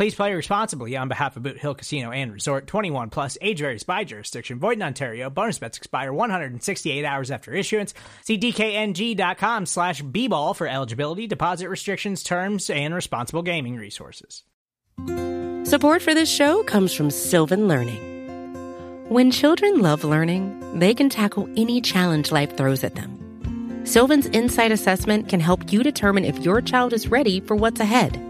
Please play responsibly on behalf of Boot Hill Casino and Resort 21 plus age varies by jurisdiction. Void in Ontario. Bonus bets expire 168 hours after issuance. See DKNG.com slash B ball for eligibility, deposit restrictions, terms, and responsible gaming resources. Support for this show comes from Sylvan Learning. When children love learning, they can tackle any challenge life throws at them. Sylvan's Insight Assessment can help you determine if your child is ready for what's ahead.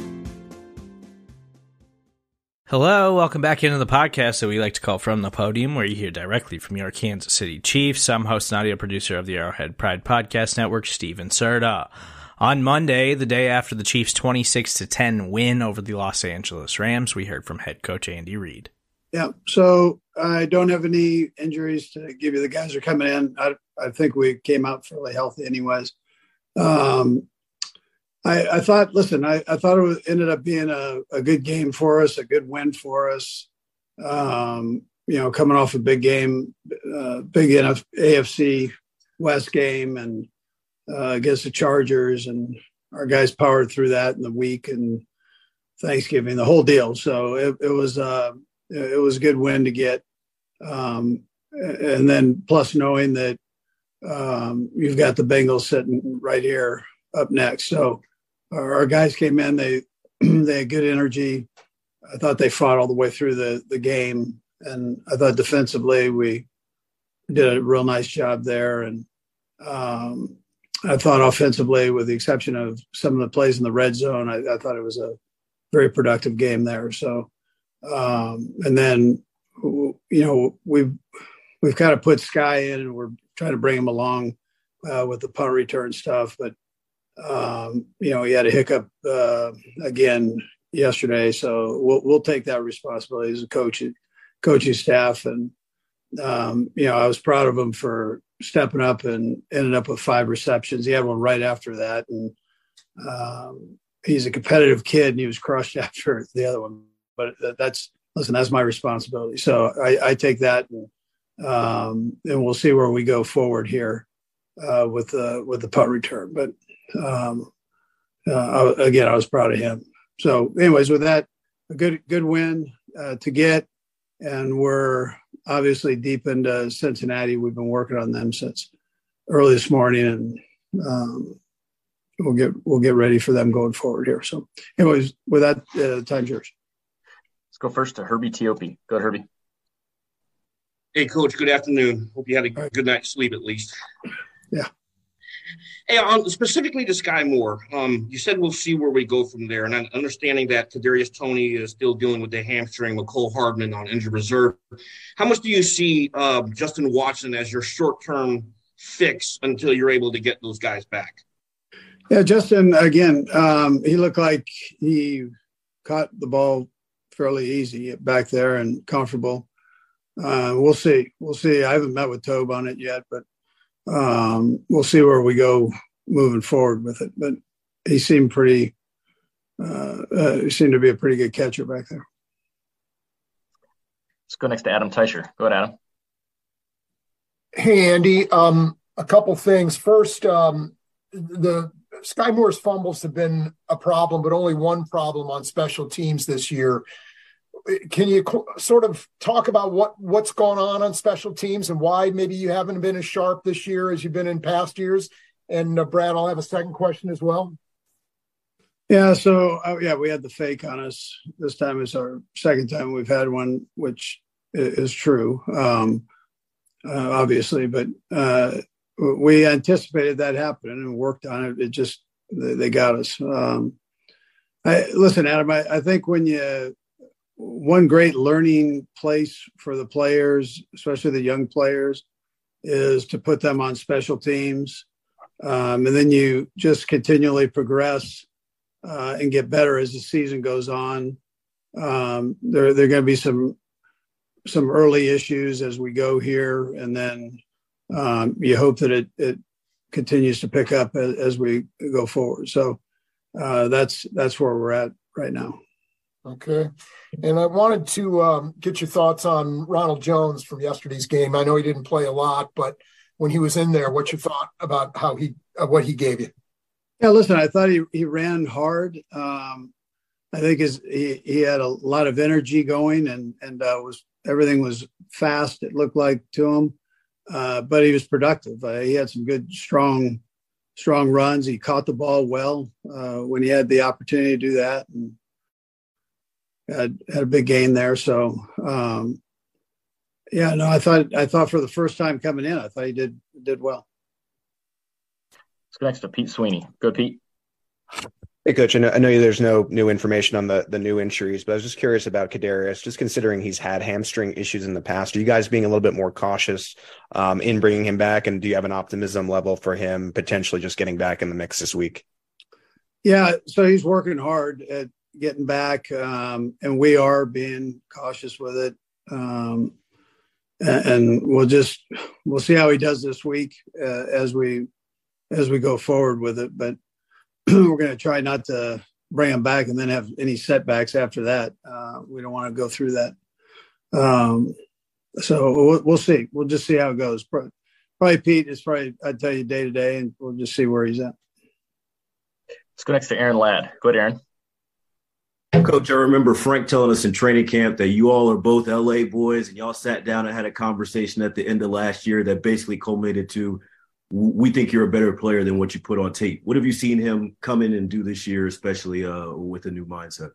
Hello, welcome back into the podcast that we like to call From the Podium, where you hear directly from your Kansas City Chiefs. I'm host and audio producer of the Arrowhead Pride Podcast Network, Steven Serta. On Monday, the day after the Chiefs' 26 to 10 win over the Los Angeles Rams, we heard from head coach Andy Reid. Yeah, so I don't have any injuries to give you. The guys are coming in. I, I think we came out fairly healthy, anyways. Um, I, I thought, listen, I, I thought it was, ended up being a, a good game for us, a good win for us. Um, you know, coming off a big game, uh, big NF, AFC West game, and uh, against the Chargers, and our guys powered through that in the week and Thanksgiving, the whole deal. So it, it was uh, it was a good win to get, um, and then plus knowing that um, you've got the Bengals sitting right here up next, so our, guys came in. They they had good energy. I thought they fought all the way through the the game, and I thought defensively we did a real nice job there. And um, I thought offensively, with the exception of some of the plays in the red zone, I, I thought it was a very productive game there. So, um, and then you know we've we've kind of put Skyy in, and we're trying to bring him along uh, with the punt return stuff, but um, you know, he had a hiccup uh, again yesterday, so we'll we'll take that responsibility as a coach, coaching staff, and um, you know, I was proud of him for stepping up and ended up with five receptions. He had one right after that, and um, he's a competitive kid, and he was crushed after the other one. But that's listen, that's my responsibility. So I, I take that, and, um, and we'll see where we go forward here uh, with the with the punt return. But um, uh, again, I was proud of him. So, anyways, with that, a good good win uh, to get, and we're obviously deep into Cincinnati. We've been working on them since early this morning, and um, we'll get we'll get ready for them going forward here. So, anyways, with that, uh, time's yours. Let's go first to Herbie Teope. Go ahead, Herbie. Hey, Coach. Good afternoon. Hope you had a right. good night's sleep at least. Yeah. Hey, um, specifically to Skyy Moore, um, you said we'll see where we go from there, and I'm understanding that Kadarius Toney is still dealing with the hamstring with Cole Hardman on injured reserve. How much do you see uh, Justin Watson as your short-term fix until you're able to get those guys back? Yeah, Justin. Again, um, he looked like he caught the ball fairly easy back there and comfortable. Uh, we'll see. We'll see. I haven't met with Toub on it yet, but um, we'll see where we go moving forward with it. But he seemed pretty, uh, uh, he seemed to be a pretty good catcher back there. Let's go next to Adam Teicher. Go ahead, Adam. Hey, Andy. Um, a couple things. First, um, the Skyy Moore's fumbles have been a problem, but only one problem on special teams this year. Can you sort of talk about what what's going on on special teams and why maybe you haven't been as sharp this year as you've been in past years? And uh, Brad, I'll have a second question as well. Yeah, so uh, yeah, we had the fake on us. This time is our second time we've had one, which is true, um, uh, obviously. But uh, we anticipated that happening and worked on it. It just they, they got us. Um, I, listen, Adam. I, I think when you one great learning place for the players, especially the young players, is to put them on special teams, um, and then you just continually progress uh, and get better as the season goes on. Um, there, there are going to be some some early issues as we go here, and then um, you hope that it, it continues to pick up as, as we go forward. So uh, that's that's where we're at right now. Okay, and I wanted to um, get your thoughts on Ronald Jones from yesterday's game. I know he didn't play a lot, but when he was in there, what's your thought about how he uh, what he gave you? Yeah, listen, I thought he, he ran hard. Um, I think his he, he had a lot of energy going and and uh, was everything was fast. It looked like to him, uh, but he was productive. Uh, he had some good, strong, strong runs. He caught the ball well uh, when he had the opportunity to do that, and had had a big gain there. So, um, yeah, no, I thought I thought for the first time coming in, I thought he did did well. Let's go next to Pete Sweeney. Go, Pete. Hey, coach. I know, I know, there's no new information on the the new injuries, but I was just curious about Kadarius. Just considering he's had hamstring issues in the past, are you guys being a little bit more cautious um, in bringing him back? And do you have an optimism level for him potentially just getting back in the mix this week? Yeah, so he's working hard at getting back, um, and we are being cautious with it. Um, and, and we'll just we'll see how he does this week uh, as we as we go forward with it. But we're going to try not to bring him back and then have any setbacks after that. Uh, we don't want to go through that. Um, so we'll, we'll, see. We'll just see how it goes. Probably Pete is probably I'd tell you day to day, and we'll just see where he's at. Let's go next to Aaron Ladd. Go ahead, Aaron. Coach, I remember Frank telling us in training camp that you all are both LA boys and y'all sat down and had a conversation at the end of last year that basically culminated to we think you're a better player than what you put on tape. What have you seen him come in and do this year, especially uh, with a new mindset?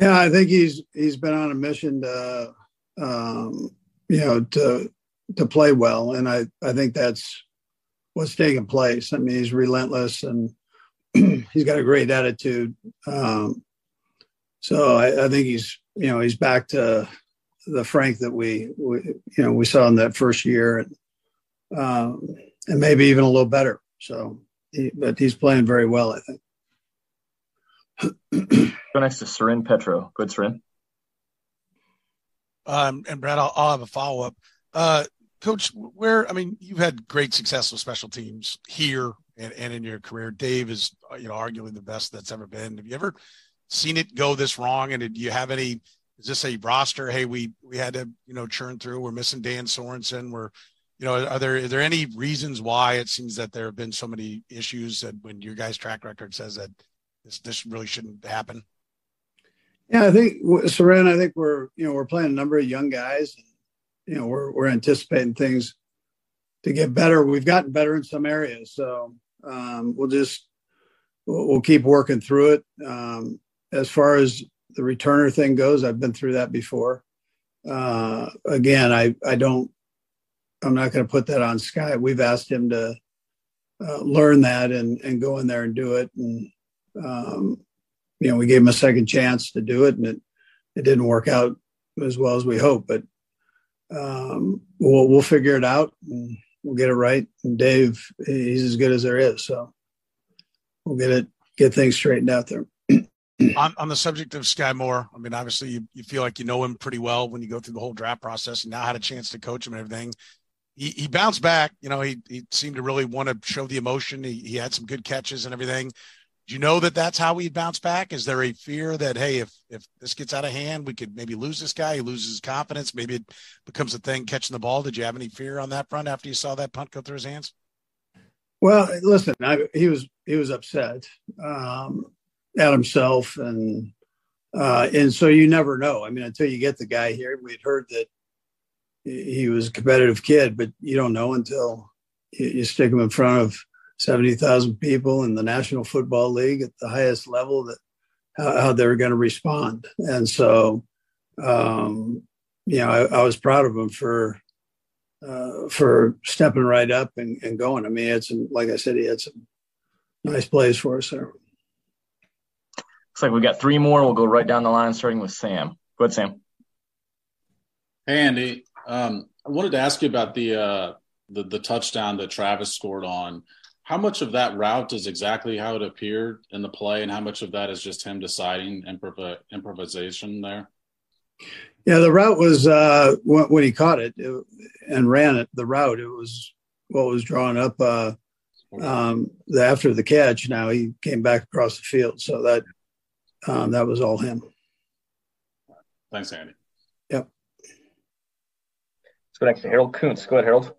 Yeah, I think he's he's been on a mission to, um, you know, to to play well, and I I think that's what's taking place. I mean, he's relentless and he's got a great attitude. Um, so I, I, think he's you know he's back to the Frank that we, we you know we saw in that first year. And, um, and maybe even a little better. So, he, but he's playing very well, I think. Go next to Soren Petro. Good, Soren. Um, and Brad, I'll, I'll have a follow up. Uh, Coach, where I mean, you've had great success with special teams here and, and in your career. Dave is, you know, arguably the best that's ever been. Have you ever seen it go this wrong? And do you have any? Is this a roster? Hey, we we had to, you know, churn through. We're missing Dan Sorensen. We're you know, are there are there any reasons why it seems that there have been so many issues that when your guys' track record says that this this really shouldn't happen? Yeah, I think Soren. I think we're you know we're playing a number of young guys. And, You know, we're we're anticipating things to get better. We've gotten better in some areas, so um, we'll just we'll, we'll, keep working through it. Um, as far as the returner thing goes, I've been through that before. Uh, again, I I don't I'm not going to put that on Skyy. We've asked him to uh, learn that and and go in there and do it. And um, you know, we gave him a second chance to do it, and it it didn't work out as well as we hoped. But um, we'll we'll figure it out and we'll get it right. And Dave, he's as good as there is, so we'll get it get things straightened out there. On, on the subject of Skyy Moore, I mean, obviously you, you feel like you know him pretty well when you go through the whole draft process and now had a chance to coach him and everything he, he bounced back. You know, he, he seemed to really want to show the emotion. He, he had some good catches and everything. Do you know that that's how he bounced back? Is there a fear that, hey, if, if this gets out of hand, we could maybe lose this guy? He loses his confidence. Maybe it becomes a thing catching the ball. Did you have any fear on that front after you saw that punt go through his hands? Well, listen, I, he was he was upset um, at himself, and uh, and so you never know. I mean, until you get the guy here, we'd heard that he was a competitive kid, but you don't know until you stick him in front of seventy thousand people in the National Football League at the highest level that how, how they're going to respond. And so, um, you know, I, I was proud of him for uh, for stepping right up and, and going. I mean, it's like I said, he had some nice plays for us there. Looks like we've got three more. We'll go right down the line, starting with Sam. Go ahead, Sam. Hey, Andy. Um, I wanted to ask you about the, uh, the the touchdown that Travis scored on. How much of that route is exactly how it appeared in the play, and how much of that is just him deciding improv- improvisation there? Yeah, the route was uh, when, when, he caught it, it, and ran it. The route it was what was drawn up uh, um, after the catch. Now he came back across the field, so that um, that was all him. Thanks, Andy. Yep. Let's go next to Harold Kuntz. Go ahead, Harold.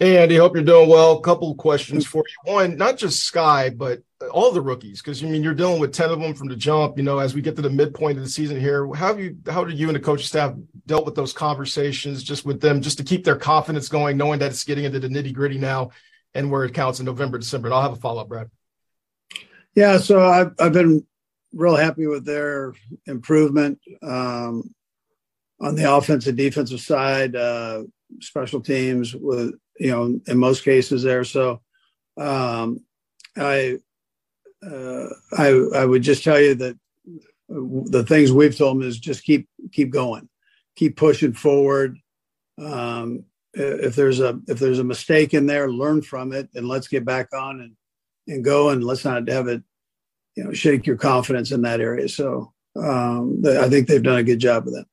Hey, Andy, hope you're doing well. A couple questions for you. One, not just Skyy, but all the rookies, because you I mean you're dealing with 10 of them from the jump. You know, as we get to the midpoint of the season here, how have you how did you and the coaching staff dealt with those conversations just with them, just to keep their confidence going, knowing that it's getting into the nitty-gritty now and where it counts in November, December. And I'll have a follow-up, Brad. Yeah, so I've I've been real happy with their improvement um, on the offensive defensive side, uh, special teams with you know, in most cases there. So um, I, uh, I, I would just tell you that the things we've told them is just keep keep going, keep pushing forward. Um, if there's a if there's a mistake in there, learn from it, and let's get back on and and go, and let's not have it, you know, shake your confidence in that area. So um, I think they've done a good job of that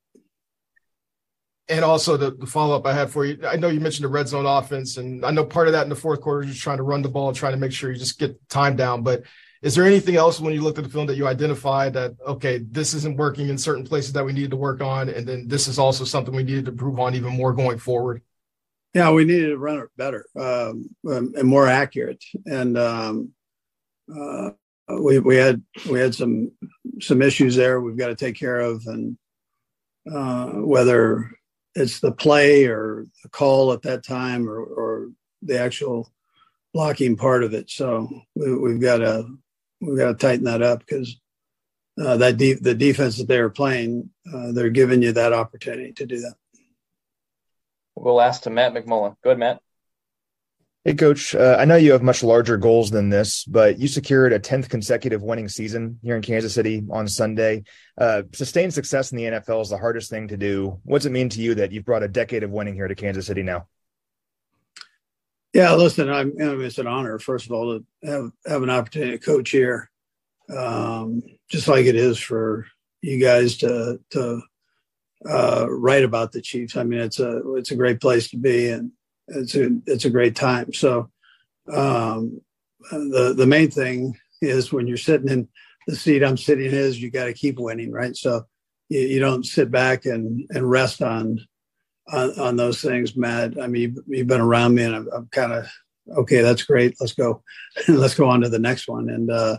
and also the, the follow up I had for you. I know you mentioned the red zone offense, and I know part of that in the fourth quarter is trying to run the ball, and trying to make sure you just get time down. But is there anything else when you looked at the film that you identified that okay, this isn't working in certain places that we needed to work on, and then this is also something we needed to improve on even more going forward? Yeah, we needed to run it better um, and more accurate, and um, uh, we we had we had some some issues there we've got to take care of, and uh, whether it's the play or the call at that time or, or the actual blocking part of it. So we, have got to we've got to tighten that up because uh, that de- the defense that they are playing, uh, they're giving you that opportunity to do that. We'll ask to Matt McMullen. Go ahead, Matt. Hey, coach. Uh, I know you have much larger goals than this, but you secured a 10th consecutive winning season here in Kansas City on Sunday. Uh, sustained success in the NFL is the hardest thing to do. What's it mean to you that you've brought a decade of winning here to Kansas City now? Yeah, listen, I'm, it's an honor, first of all, to have, have an opportunity to coach here, um, just like it is for you guys to, to uh, write about the Chiefs. I mean, it's a, it's a great place to be. And, it's a it's a great time. So um, the the main thing is when you're sitting in the seat I'm sitting in is you got to keep winning, right? So you, you, don't sit back and and rest on on, on those things, Matt. I mean, you've, you've been around me, and I'm, I'm kind of okay. That's great. Let's go. Let's go on to the next one, and uh,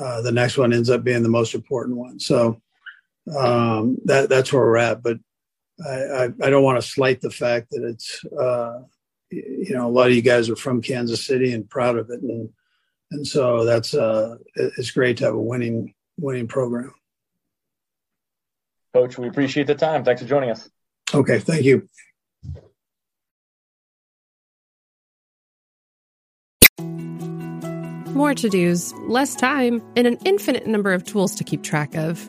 uh, the next one ends up being the most important one. So um, that that's where we're at. But I, I, I don't want to slight the fact that it's, uh, you know, a lot of you guys are from Kansas City and proud of it. And, and so that's, uh, it's great to have a winning, winning program. Coach, we appreciate the time. Thanks for joining us. Okay. Thank you. More to dos, less time, and an infinite number of tools to keep track of.